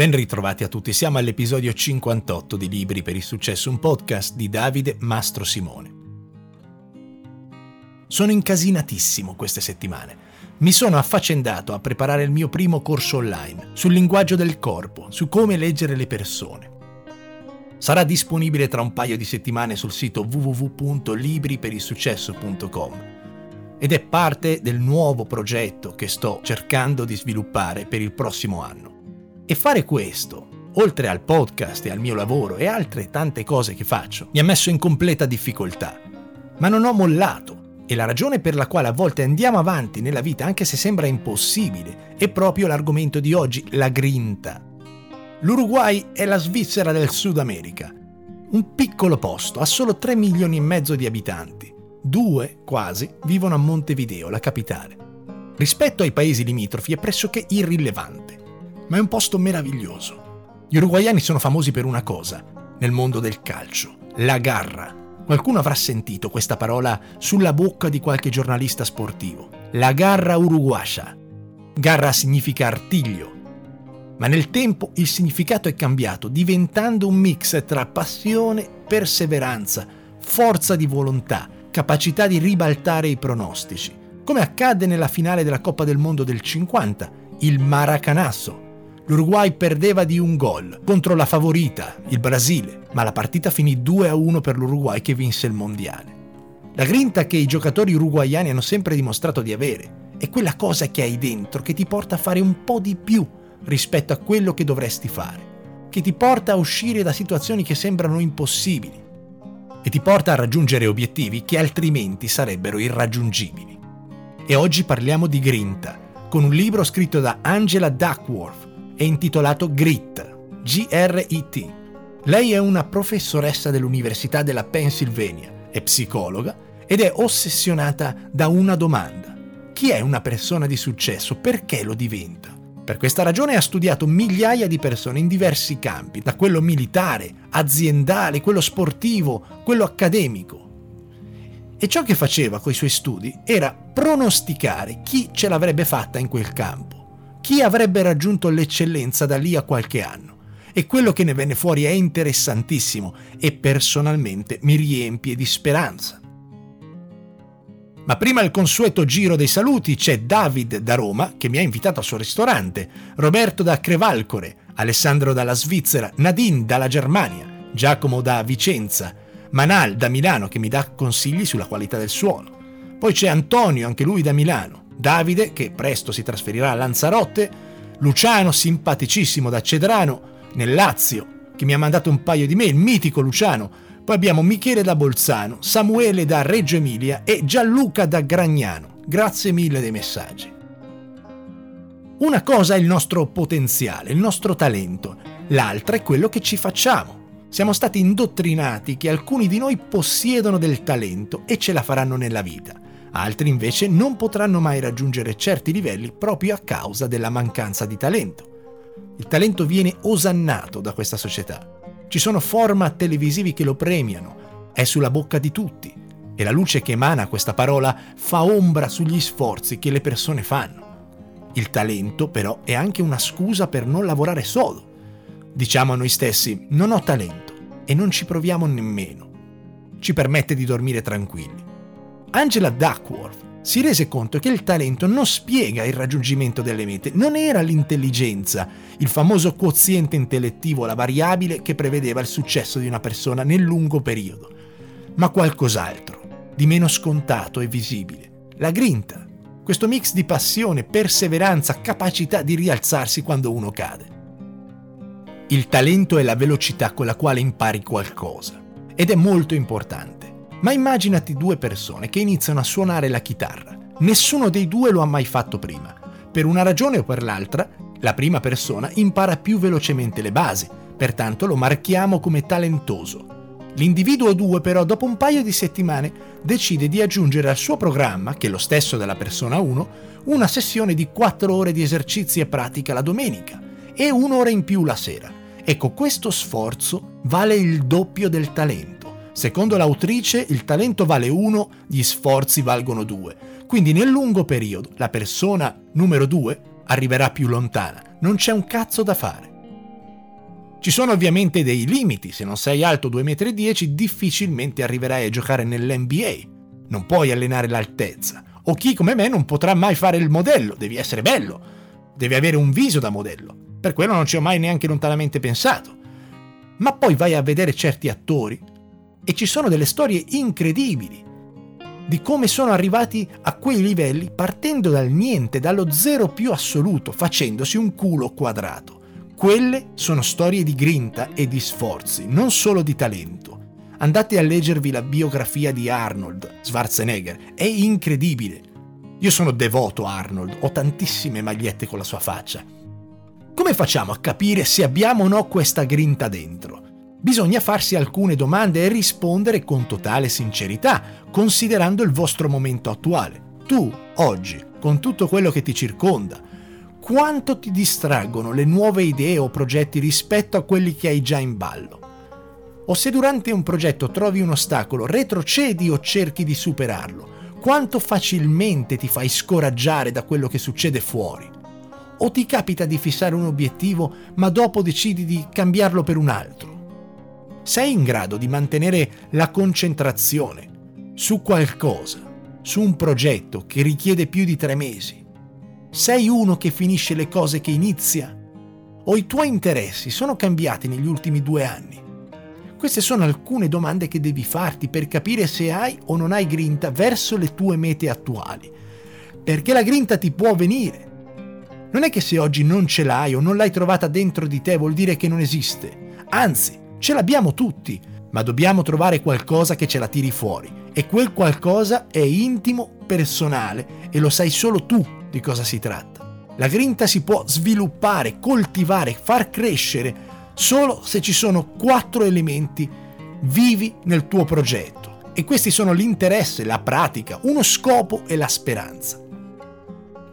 Ben ritrovati a tutti, siamo all'episodio 58 di Libri per il Successo, un podcast di Davide Mastro Simone. Sono incasinatissimo queste settimane. Mi sono affaccendato a preparare il mio primo corso online sul linguaggio del corpo, su come leggere le persone. Sarà disponibile tra un paio di settimane sul sito www.libriperilsuccesso.com ed è parte del nuovo progetto che sto cercando di sviluppare per il prossimo anno. E fare questo, oltre al podcast e al mio lavoro e altre tante cose che faccio, mi ha messo in completa difficoltà. Ma non ho mollato e la ragione per la quale a volte andiamo avanti nella vita, anche se sembra impossibile, è proprio l'argomento di oggi, la grinta. L'Uruguay è la Svizzera del Sud America. Un piccolo posto, ha solo 3 milioni e mezzo di abitanti. Due, quasi, vivono a Montevideo, la capitale. Rispetto ai paesi limitrofi è pressoché irrilevante ma è un posto meraviglioso. Gli uruguayani sono famosi per una cosa, nel mondo del calcio, la garra. Qualcuno avrà sentito questa parola sulla bocca di qualche giornalista sportivo. La garra uruguaya. Garra significa artiglio, ma nel tempo il significato è cambiato, diventando un mix tra passione, perseveranza, forza di volontà, capacità di ribaltare i pronostici, come accadde nella finale della Coppa del Mondo del 50, il Maracanasso, L'Uruguay perdeva di un gol contro la favorita, il Brasile, ma la partita finì 2-1 per l'Uruguay che vinse il mondiale. La grinta che i giocatori uruguayani hanno sempre dimostrato di avere è quella cosa che hai dentro che ti porta a fare un po' di più rispetto a quello che dovresti fare, che ti porta a uscire da situazioni che sembrano impossibili e ti porta a raggiungere obiettivi che altrimenti sarebbero irraggiungibili. E oggi parliamo di grinta, con un libro scritto da Angela Duckworth è intitolato GRIT, G-R-I-T. Lei è una professoressa dell'Università della Pennsylvania, è psicologa ed è ossessionata da una domanda. Chi è una persona di successo? Perché lo diventa? Per questa ragione ha studiato migliaia di persone in diversi campi, da quello militare, aziendale, quello sportivo, quello accademico. E ciò che faceva con i suoi studi era pronosticare chi ce l'avrebbe fatta in quel campo chi avrebbe raggiunto l'eccellenza da lì a qualche anno. E quello che ne venne fuori è interessantissimo e personalmente mi riempie di speranza. Ma prima il consueto giro dei saluti c'è David da Roma che mi ha invitato al suo ristorante, Roberto da Crevalcore, Alessandro dalla Svizzera, Nadine dalla Germania, Giacomo da Vicenza, Manal da Milano che mi dà consigli sulla qualità del suono. Poi c'è Antonio, anche lui da Milano, Davide, che presto si trasferirà a Lanzarote, Luciano, simpaticissimo da Cedrano, nel Lazio, che mi ha mandato un paio di mail, mitico Luciano, poi abbiamo Michele da Bolzano, Samuele da Reggio Emilia e Gianluca da Gragnano. Grazie mille dei messaggi. Una cosa è il nostro potenziale, il nostro talento, l'altra è quello che ci facciamo. Siamo stati indottrinati che alcuni di noi possiedono del talento e ce la faranno nella vita altri invece non potranno mai raggiungere certi livelli proprio a causa della mancanza di talento. Il talento viene osannato da questa società. Ci sono format televisivi che lo premiano, è sulla bocca di tutti e la luce che emana questa parola fa ombra sugli sforzi che le persone fanno. Il talento però è anche una scusa per non lavorare solo. Diciamo a noi stessi non ho talento e non ci proviamo nemmeno. Ci permette di dormire tranquilli. Angela Duckworth si rese conto che il talento non spiega il raggiungimento delle mete, non era l'intelligenza, il famoso quoziente intellettivo, la variabile che prevedeva il successo di una persona nel lungo periodo, ma qualcos'altro, di meno scontato e visibile, la grinta, questo mix di passione, perseveranza, capacità di rialzarsi quando uno cade. Il talento è la velocità con la quale impari qualcosa ed è molto importante. Ma immaginati due persone che iniziano a suonare la chitarra. Nessuno dei due lo ha mai fatto prima. Per una ragione o per l'altra, la prima persona impara più velocemente le basi, pertanto lo marchiamo come talentoso. L'individuo 2 però dopo un paio di settimane decide di aggiungere al suo programma, che è lo stesso della persona 1, una sessione di 4 ore di esercizi e pratica la domenica e un'ora in più la sera. Ecco, questo sforzo vale il doppio del talento. Secondo l'autrice il talento vale 1, gli sforzi valgono 2. Quindi nel lungo periodo la persona numero 2 arriverà più lontana. Non c'è un cazzo da fare. Ci sono ovviamente dei limiti, se non sei alto 2,10 m difficilmente arriverai a giocare nell'NBA, non puoi allenare l'altezza, o chi come me non potrà mai fare il modello, devi essere bello, devi avere un viso da modello, per quello non ci ho mai neanche lontanamente pensato. Ma poi vai a vedere certi attori e ci sono delle storie incredibili di come sono arrivati a quei livelli partendo dal niente, dallo zero più assoluto, facendosi un culo quadrato. Quelle sono storie di grinta e di sforzi, non solo di talento. Andate a leggervi la biografia di Arnold Schwarzenegger, è incredibile. Io sono devoto a Arnold, ho tantissime magliette con la sua faccia. Come facciamo a capire se abbiamo o no questa grinta dentro? Bisogna farsi alcune domande e rispondere con totale sincerità, considerando il vostro momento attuale. Tu, oggi, con tutto quello che ti circonda, quanto ti distraggono le nuove idee o progetti rispetto a quelli che hai già in ballo? O se durante un progetto trovi un ostacolo, retrocedi o cerchi di superarlo? Quanto facilmente ti fai scoraggiare da quello che succede fuori? O ti capita di fissare un obiettivo ma dopo decidi di cambiarlo per un altro? Sei in grado di mantenere la concentrazione su qualcosa, su un progetto che richiede più di tre mesi? Sei uno che finisce le cose che inizia? O i tuoi interessi sono cambiati negli ultimi due anni? Queste sono alcune domande che devi farti per capire se hai o non hai grinta verso le tue mete attuali. Perché la grinta ti può venire. Non è che se oggi non ce l'hai o non l'hai trovata dentro di te vuol dire che non esiste. Anzi, Ce l'abbiamo tutti, ma dobbiamo trovare qualcosa che ce la tiri fuori. E quel qualcosa è intimo, personale e lo sai solo tu di cosa si tratta. La grinta si può sviluppare, coltivare, far crescere solo se ci sono quattro elementi vivi nel tuo progetto. E questi sono l'interesse, la pratica, uno scopo e la speranza.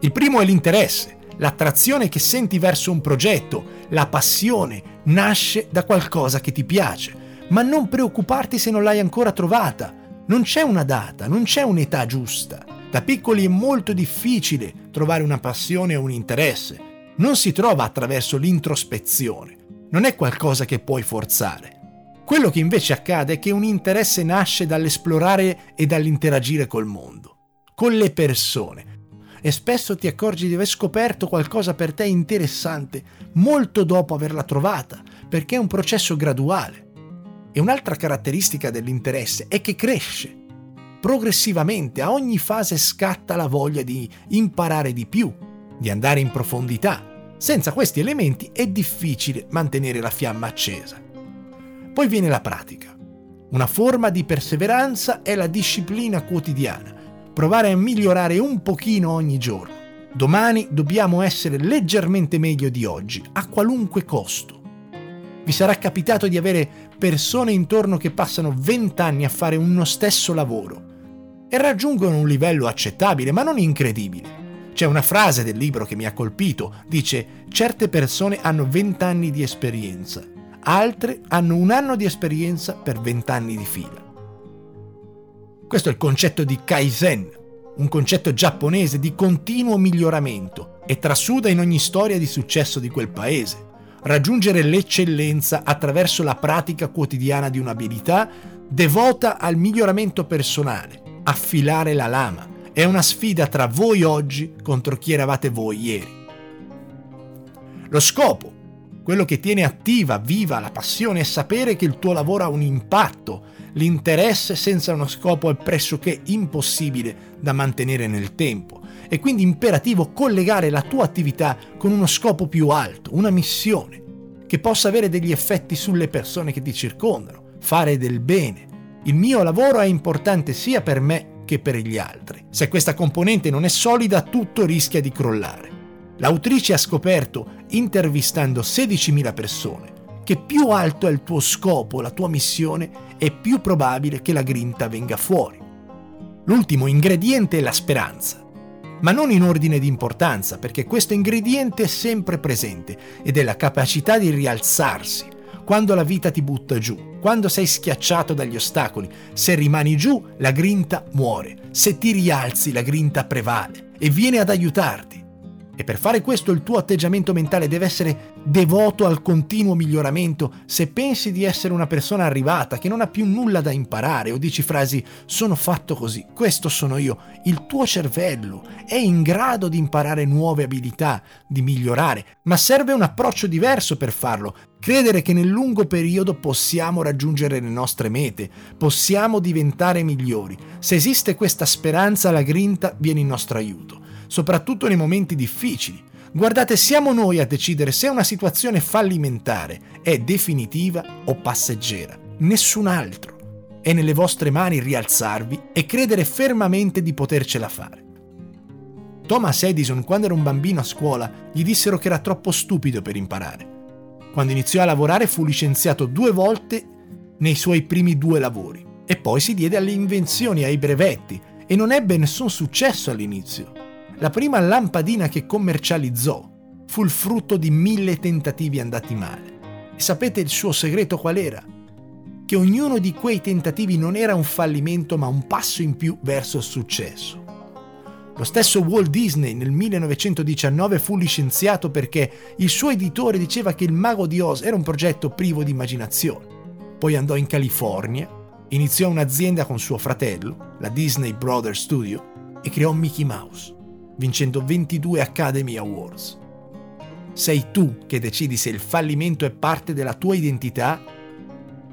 Il primo è l'interesse, l'attrazione che senti verso un progetto, la passione nasce da qualcosa che ti piace, ma non preoccuparti se non l'hai ancora trovata. Non c'è una data, non c'è un'età giusta. Da piccoli è molto difficile trovare una passione o un interesse. Non si trova attraverso l'introspezione. Non è qualcosa che puoi forzare. Quello che invece accade è che un interesse nasce dall'esplorare e dall'interagire col mondo, con le persone, e spesso ti accorgi di aver scoperto qualcosa per te interessante molto dopo averla trovata, perché è un processo graduale. E un'altra caratteristica dell'interesse è che cresce. Progressivamente a ogni fase scatta la voglia di imparare di più, di andare in profondità. Senza questi elementi è difficile mantenere la fiamma accesa. Poi viene la pratica. Una forma di perseveranza è la disciplina quotidiana provare a migliorare un pochino ogni giorno. Domani dobbiamo essere leggermente meglio di oggi, a qualunque costo. Vi sarà capitato di avere persone intorno che passano 20 anni a fare uno stesso lavoro e raggiungono un livello accettabile, ma non incredibile. C'è una frase del libro che mi ha colpito, dice certe persone hanno 20 anni di esperienza, altre hanno un anno di esperienza per 20 anni di fila. Questo è il concetto di Kaizen, un concetto giapponese di continuo miglioramento e trasuda in ogni storia di successo di quel paese. Raggiungere l'eccellenza attraverso la pratica quotidiana di un'abilità devota al miglioramento personale, affilare la lama. È una sfida tra voi oggi contro chi eravate voi ieri. Lo scopo, quello che tiene attiva, viva la passione è sapere che il tuo lavoro ha un impatto L'interesse senza uno scopo è pressoché impossibile da mantenere nel tempo. È quindi imperativo collegare la tua attività con uno scopo più alto, una missione, che possa avere degli effetti sulle persone che ti circondano, fare del bene. Il mio lavoro è importante sia per me che per gli altri. Se questa componente non è solida, tutto rischia di crollare. L'autrice ha scoperto, intervistando 16.000 persone, che più alto è il tuo scopo, la tua missione, è più probabile che la grinta venga fuori. L'ultimo ingrediente è la speranza, ma non in ordine di importanza, perché questo ingrediente è sempre presente ed è la capacità di rialzarsi quando la vita ti butta giù, quando sei schiacciato dagli ostacoli. Se rimani giù, la grinta muore. Se ti rialzi, la grinta prevale e viene ad aiutarti. E per fare questo il tuo atteggiamento mentale deve essere devoto al continuo miglioramento. Se pensi di essere una persona arrivata che non ha più nulla da imparare o dici frasi sono fatto così, questo sono io, il tuo cervello è in grado di imparare nuove abilità, di migliorare, ma serve un approccio diverso per farlo. Credere che nel lungo periodo possiamo raggiungere le nostre mete, possiamo diventare migliori. Se esiste questa speranza, la grinta viene in nostro aiuto soprattutto nei momenti difficili. Guardate, siamo noi a decidere se una situazione fallimentare è definitiva o passeggera, nessun altro. È nelle vostre mani rialzarvi e credere fermamente di potercela fare. Thomas Edison, quando era un bambino a scuola, gli dissero che era troppo stupido per imparare. Quando iniziò a lavorare fu licenziato due volte nei suoi primi due lavori e poi si diede alle invenzioni, ai brevetti e non ebbe nessun successo all'inizio. La prima lampadina che commercializzò fu il frutto di mille tentativi andati male. E sapete il suo segreto qual era? Che ognuno di quei tentativi non era un fallimento ma un passo in più verso il successo. Lo stesso Walt Disney nel 1919 fu licenziato perché il suo editore diceva che il Mago di Oz era un progetto privo di immaginazione. Poi andò in California, iniziò un'azienda con suo fratello, la Disney Brothers Studio, e creò Mickey Mouse vincendo 22 Academy Awards. Sei tu che decidi se il fallimento è parte della tua identità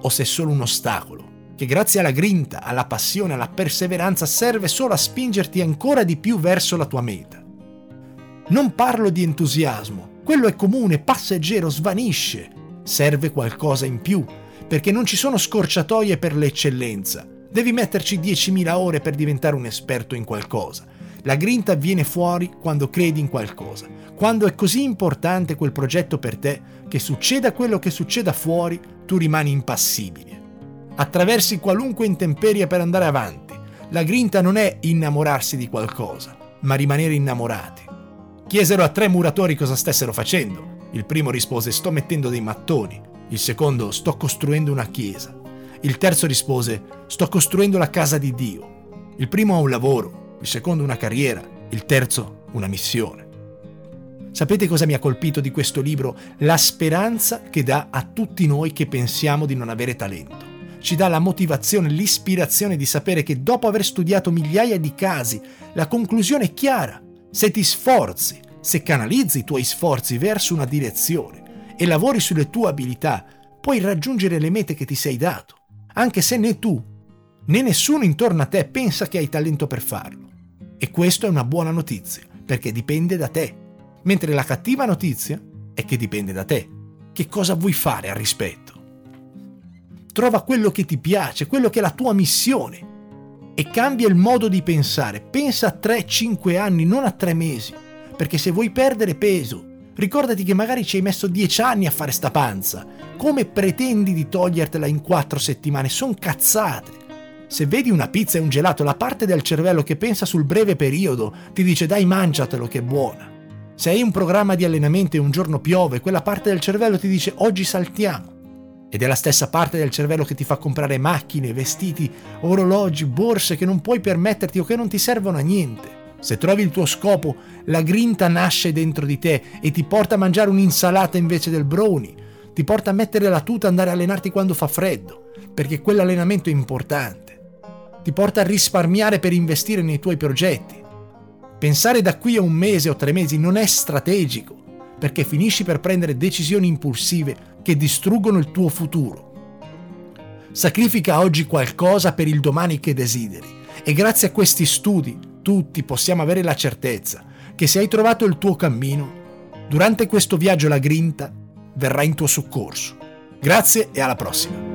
o se è solo un ostacolo, che grazie alla grinta, alla passione, alla perseveranza serve solo a spingerti ancora di più verso la tua meta. Non parlo di entusiasmo, quello è comune, passeggero, svanisce. Serve qualcosa in più, perché non ci sono scorciatoie per l'eccellenza. Devi metterci 10.000 ore per diventare un esperto in qualcosa. La grinta viene fuori quando credi in qualcosa, quando è così importante quel progetto per te che succeda quello che succeda fuori, tu rimani impassibile. Attraversi qualunque intemperie per andare avanti. La grinta non è innamorarsi di qualcosa, ma rimanere innamorati. Chiesero a tre muratori cosa stessero facendo. Il primo rispose sto mettendo dei mattoni, il secondo sto costruendo una chiesa, il terzo rispose sto costruendo la casa di Dio. Il primo ha un lavoro, il secondo una carriera, il terzo una missione. Sapete cosa mi ha colpito di questo libro? La speranza che dà a tutti noi che pensiamo di non avere talento. Ci dà la motivazione, l'ispirazione di sapere che dopo aver studiato migliaia di casi, la conclusione è chiara. Se ti sforzi, se canalizzi i tuoi sforzi verso una direzione e lavori sulle tue abilità, puoi raggiungere le mete che ti sei dato, anche se né tu né nessuno intorno a te pensa che hai talento per farlo. E questa è una buona notizia, perché dipende da te. Mentre la cattiva notizia è che dipende da te. Che cosa vuoi fare al rispetto? Trova quello che ti piace, quello che è la tua missione e cambia il modo di pensare. Pensa a 3-5 anni, non a 3 mesi. Perché se vuoi perdere peso, ricordati che magari ci hai messo 10 anni a fare sta panza. Come pretendi di togliertela in 4 settimane? Sono cazzate. Se vedi una pizza e un gelato, la parte del cervello che pensa sul breve periodo ti dice dai mangiatelo che è buona. Se hai un programma di allenamento e un giorno piove, quella parte del cervello ti dice oggi saltiamo. Ed è la stessa parte del cervello che ti fa comprare macchine, vestiti, orologi, borse che non puoi permetterti o che non ti servono a niente. Se trovi il tuo scopo, la grinta nasce dentro di te e ti porta a mangiare un'insalata invece del brownie, ti porta a mettere la tuta e andare a allenarti quando fa freddo, perché quell'allenamento è importante ti porta a risparmiare per investire nei tuoi progetti. Pensare da qui a un mese o tre mesi non è strategico, perché finisci per prendere decisioni impulsive che distruggono il tuo futuro. Sacrifica oggi qualcosa per il domani che desideri e grazie a questi studi tutti possiamo avere la certezza che se hai trovato il tuo cammino, durante questo viaggio la grinta verrà in tuo soccorso. Grazie e alla prossima.